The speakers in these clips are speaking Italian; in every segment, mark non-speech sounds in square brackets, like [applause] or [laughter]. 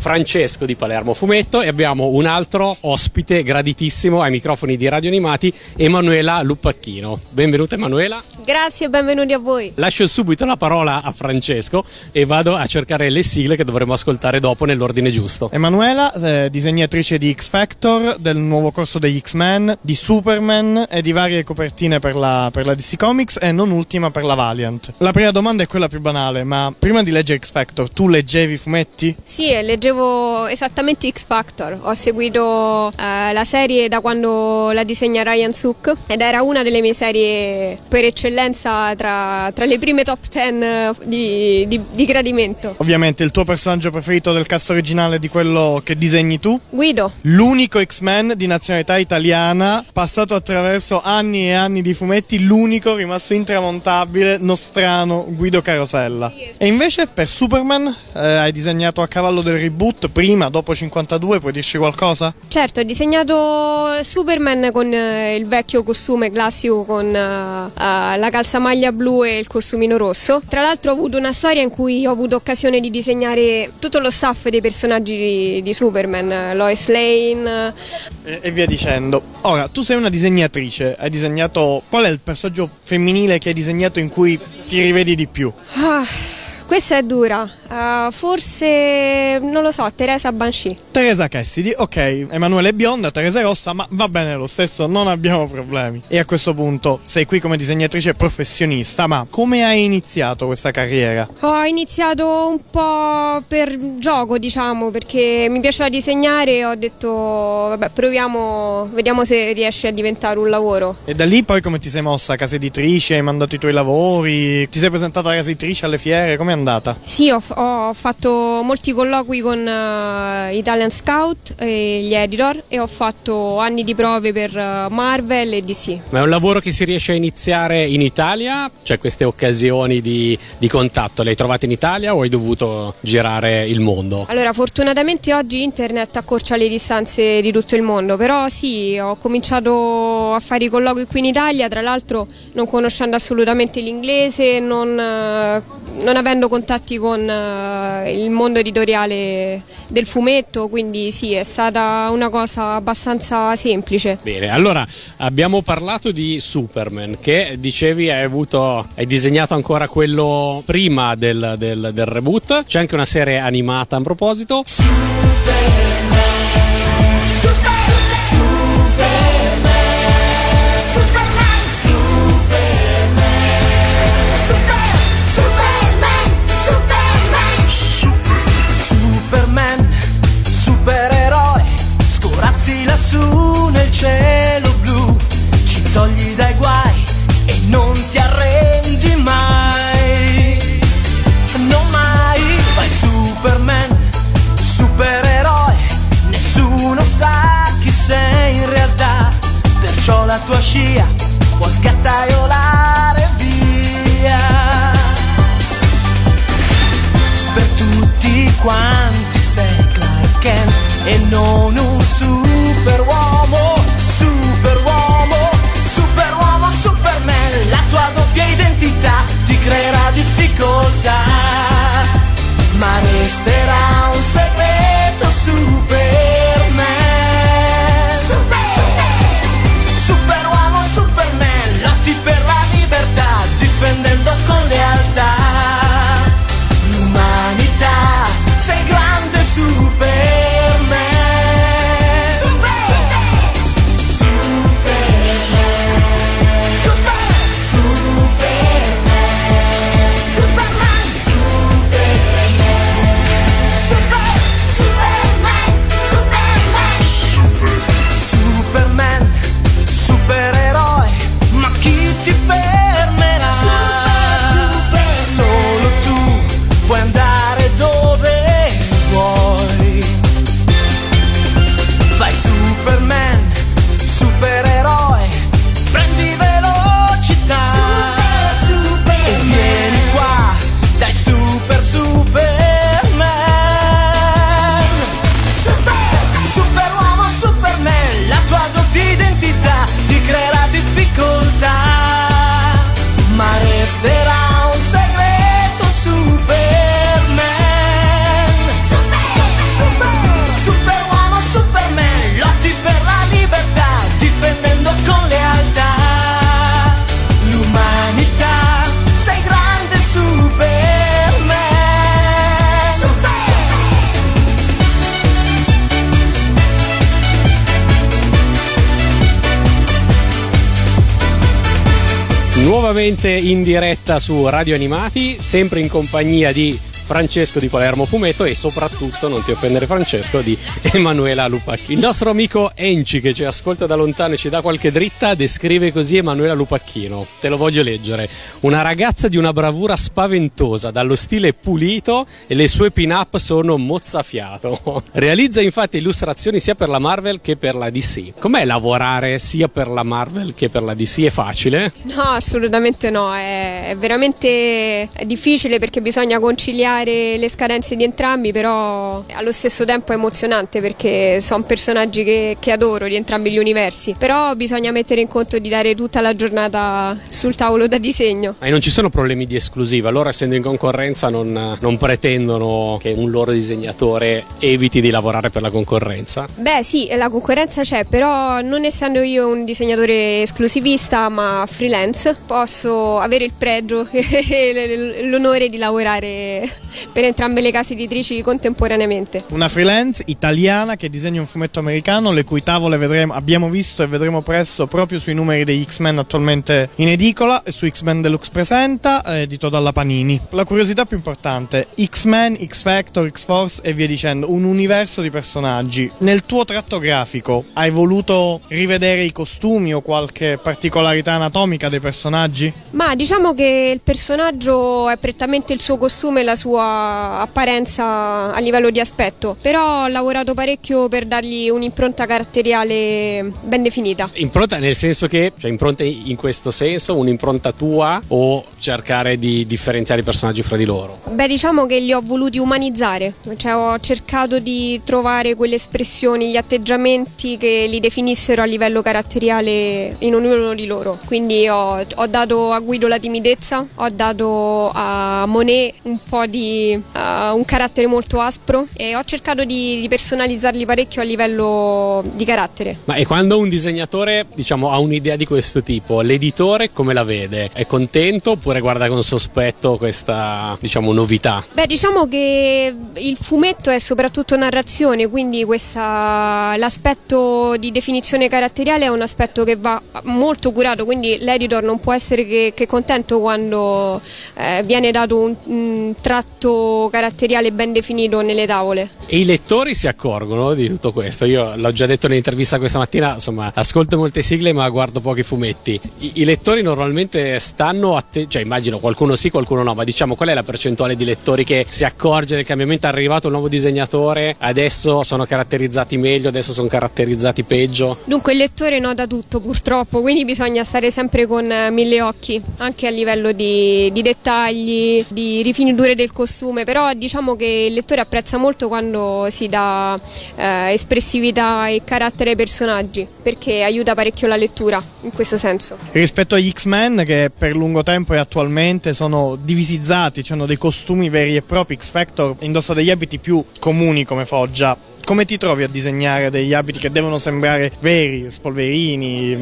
Francesco di Palermo Fumetto e abbiamo un altro ospite graditissimo ai microfoni di Radio Animati, Emanuela Lupacchino. Benvenuta Emanuela. Grazie e benvenuti a voi. Lascio subito la parola a Francesco e vado a cercare le sigle che dovremo ascoltare dopo nell'ordine giusto. Emanuela, eh, disegnatrice di X Factor, del nuovo corso degli X-Men, di Superman e di varie copertine per la, per la DC Comics e non ultima per la Valiant. La prima domanda è quella più banale, ma prima di leggere X Factor tu leggevi i fumetti? Sì, leggevo esattamente X Factor. Ho seguito eh, la serie da quando la disegna Ryan Suk ed era una delle mie serie per eccellenza tra, tra le prime top 10 di, di, di, gradimento. Ovviamente il tuo personaggio preferito del cast originale di quello che disegni tu? Guido. L'unico X-Men di nazionalità italiana, passato attraverso anni e anni di fumetti, l'unico rimasto intramontabile, nostrano Guido Carosella. Sì, esatto. E invece per Superman eh, hai disegnato a cavallo del reboot reboot prima, dopo 52, puoi dirci qualcosa? Certo, ho disegnato Superman con eh, il vecchio costume classico con uh, uh, la calzamaglia blu e il costumino rosso. Tra l'altro ho avuto una storia in cui ho avuto occasione di disegnare tutto lo staff dei personaggi di, di Superman, Lois Lane e, e via dicendo. Ora, tu sei una disegnatrice, hai disegnato qual è il personaggio femminile che hai disegnato in cui ti rivedi di più? Ah, questa è dura. Uh, forse, non lo so, Teresa Banshee. Teresa Cassidy, ok, Emanuele è bionda, Teresa è rossa, ma va bene lo stesso, non abbiamo problemi. E a questo punto sei qui come disegnatrice professionista, ma come hai iniziato questa carriera? Ho iniziato un po' per gioco, diciamo, perché mi piaceva disegnare e ho detto, vabbè, proviamo, vediamo se riesce a diventare un lavoro. E da lì poi come ti sei mossa? Casa editrice, hai mandato i tuoi lavori, ti sei presentata a casa editrice alle fiere, com'è andata? Sì, ho, ho fatto molti colloqui con uh, Italian Scout e gli editor e ho fatto anni di prove per uh, Marvel e DC. Ma è un lavoro che si riesce a iniziare in Italia? Cioè queste occasioni di, di contatto le hai trovate in Italia o hai dovuto girare il mondo? Allora, fortunatamente oggi internet accorcia le distanze di tutto il mondo, però sì, ho cominciato a fare i colloqui qui in Italia, tra l'altro non conoscendo assolutamente l'inglese, non, uh, non avendo contatti con eh, il mondo editoriale del fumetto, quindi sì, è stata una cosa abbastanza semplice. Bene, allora abbiamo parlato di Superman che dicevi hai, avuto, hai disegnato ancora quello prima del, del, del reboot, c'è anche una serie animata a proposito. Superman, Superman. La tua scia può sgattaiolare via. Per tutti quanti sei Clark Kent e non un super uomo, super uomo, super uomo, superman. La tua doppia identità ti creerà difficoltà, ma resterà Nuovamente in diretta su Radio Animati, sempre in compagnia di Francesco di Palermo Fumetto e soprattutto, non ti offendere Francesco, di Emanuela Lupacchino. Il nostro amico Enci che ci ascolta da lontano e ci dà qualche dritta descrive così Emanuela Lupacchino. Te lo voglio leggere. Una ragazza di una bravura spaventosa, dallo stile pulito e le sue pin-up sono mozzafiato. [laughs] Realizza infatti illustrazioni sia per la Marvel che per la DC. Com'è lavorare sia per la Marvel che per la DC? È facile? No, assolutamente no, è veramente difficile perché bisogna conciliare le scadenze di entrambi, però allo stesso tempo è emozionante perché sono personaggi che, che, adoro di entrambi gli universi. Però bisogna mettere in conto di dare tutta la giornata sul tavolo da disegno. E non ci sono problemi di esclusiva, loro essendo in concorrenza non, non pretendono che un loro disegnatore eviti di lavorare per la concorrenza? Beh sì, la concorrenza c'è, però non essendo io un disegnatore esclusivista ma freelance, posso avere il pregio [laughs] e l'onore di lavorare per entrambe le case editrici contemporaneamente. Una freelance italiana che disegna un fumetto americano, le cui tavole vedremo, abbiamo visto e vedremo presto proprio sui numeri degli X-Men attualmente in edicola e su X-Men Deluxe Presenta, edito dalla Panini. La curiosità più importante, X-Men, X-Factor, X-Force e via dicendo, un universo di personaggi. Nel tuo tratto grafico hai voluto rivedere i costumi o qualche particolarità anatomica dei personaggi? Ma diciamo che il personaggio è prettamente il suo costume e la sua apparenza a livello di aspetto, però ho lavorato parecchio per dargli un'impronta caratteriale ben definita. Impronta nel senso che, cioè impronta in questo senso, un'impronta tua o cercare di differenziare i personaggi fra di loro? Beh, diciamo che li ho voluti umanizzare, cioè ho cercato di trovare quelle espressioni, gli atteggiamenti che li definissero a livello caratteriale in ognuno di loro. Quindi ho, ho dato a Guido la timidezza, ho dato a Monet un po' di uh, un carattere molto aspro e ho cercato di, di, personalizzarli parecchio a livello di carattere. Ma e quando un disegnatore, diciamo, ha un'idea di questo tipo, l'editore come la vede? È contento oppure guarda con sospetto questa, diciamo, novità? Beh, diciamo che il fumetto è soprattutto narrazione, quindi questa, l'aspetto di definizione caratteriale è un aspetto che va molto curato, quindi l'editor non può essere che, che contento quando eh, viene dato un, un tratto caratteriale ben definito nelle tavole. E i lettori si accorgono di tutto questo? Io l'ho già detto nell'intervista questa mattina, insomma, ascolto molte sigle ma guardo pochi fumetti. I, i lettori normalmente stanno attenti, cioè immagino qualcuno sì, qualcuno no, ma diciamo qual è la percentuale di lettori che si accorge del cambiamento? È arrivato un nuovo disegnatore, adesso sono caratterizzati meglio, adesso sono caratterizzati peggio? Dunque il lettore nota tutto purtroppo, quindi bisogna stare sempre con mille occhi, anche a livello di, di dettagli, di rifiniture del costume, però diciamo che il lettore apprezza molto quando si dà eh, espressività e carattere ai personaggi, perché aiuta parecchio la lettura in questo senso. Rispetto agli X-Men che per lungo tempo e attualmente sono divisizzati, cioè hanno dei costumi veri e propri, X-Factor indossa degli abiti più comuni come Foggia, come ti trovi a disegnare degli abiti che devono sembrare veri, spolverini,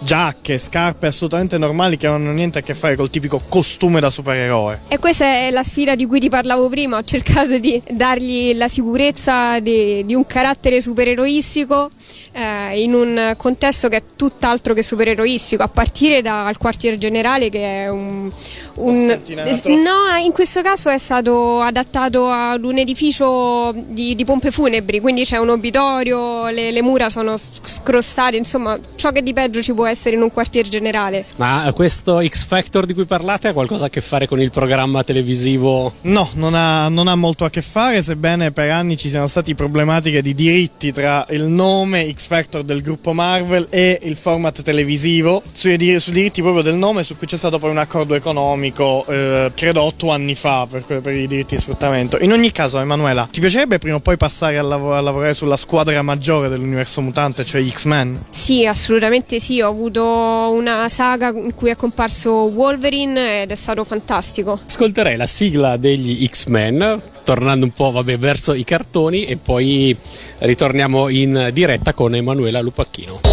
giacche, scarpe assolutamente normali che non hanno niente a che fare col tipico costume da supereroe? E questa è la sfida di cui ti parlavo prima, ho cercato di dargli la sicurezza di, di un carattere supereroistico eh, in un contesto che è tutt'altro che supereroistico, a partire dal quartier generale che è un... un no, in questo caso è stato adattato ad un edificio di, di pompe funebri funebri, quindi c'è un obitorio, le, le, mura sono scrostate, insomma ciò che di peggio ci può essere in un quartier generale. Ma questo X Factor di cui parlate ha qualcosa a che fare con il programma televisivo? No, non ha, non ha molto a che fare, sebbene per anni ci siano stati problematiche di diritti tra il nome X Factor del gruppo Marvel e il format televisivo, sui, sui diritti proprio del nome, su cui c'è stato poi un accordo economico, eh, credo otto anni fa, per, per i diritti di sfruttamento. In ogni caso, Emanuela, ti piacerebbe prima o poi passare al lav- a lavorare sulla squadra maggiore dell'universo mutante, cioè X-Men? Sì, assolutamente sì. Ho avuto una saga in cui è comparso Wolverine ed è stato fantastico. Ascolterei la sigla degli X-Men, tornando un po' vabbè, verso i cartoni, e poi ritorniamo in diretta con Emanuela Lupacchino.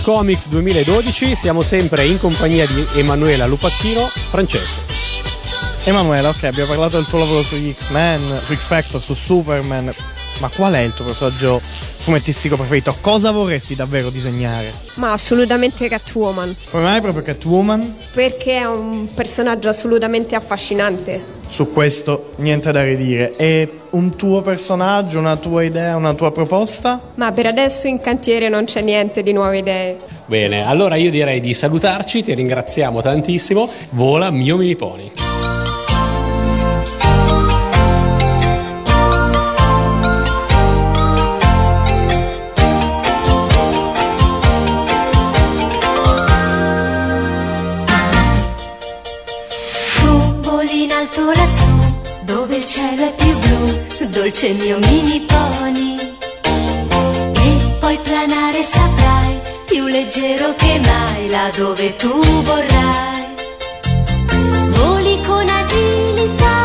Comics 2012 siamo sempre in compagnia di Emanuela Lupacchino, Francesco. Emanuela, ok, abbiamo parlato del tuo lavoro su X-Men, su X-Factor, su Superman, ma qual è il tuo personaggio fumettistico preferito? Cosa vorresti davvero disegnare? Ma assolutamente Catwoman, Come mai proprio Catwoman? perché è un personaggio assolutamente affascinante. Su questo niente da ridire. È un tuo personaggio, una tua idea, una tua proposta? Ma per adesso in cantiere non c'è niente di nuove idee. Bene, allora io direi di salutarci, ti ringraziamo tantissimo. Vola mio mini pony. Dolce mio mini pony. E poi planare saprai, più leggero che mai, là dove tu vorrai. Voli con agilità,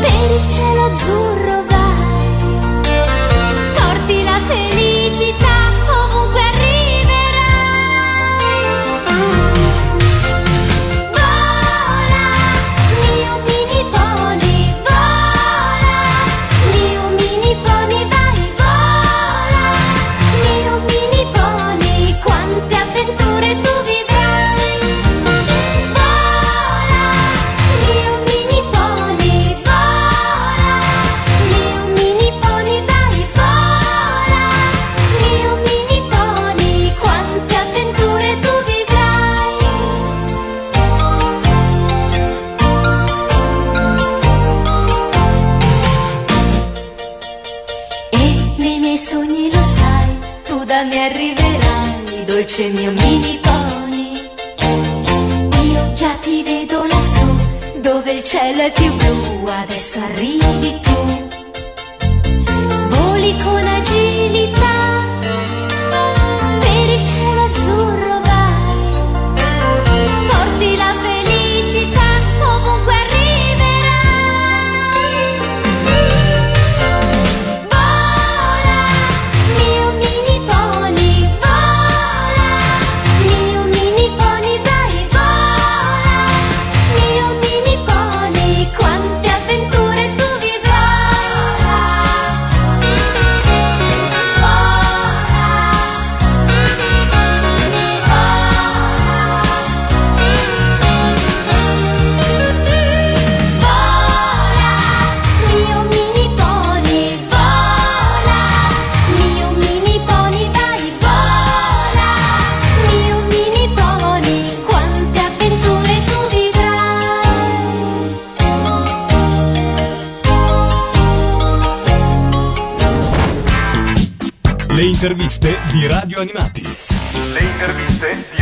per il cielo azzurro vai. Porti la felicità da me arriverai, dolce mio mini pony. Io già ti vedo lassù, dove il cielo è più blu, adesso arrivi tu. Voli con agilità, interviste di Radio Animati. Le interviste.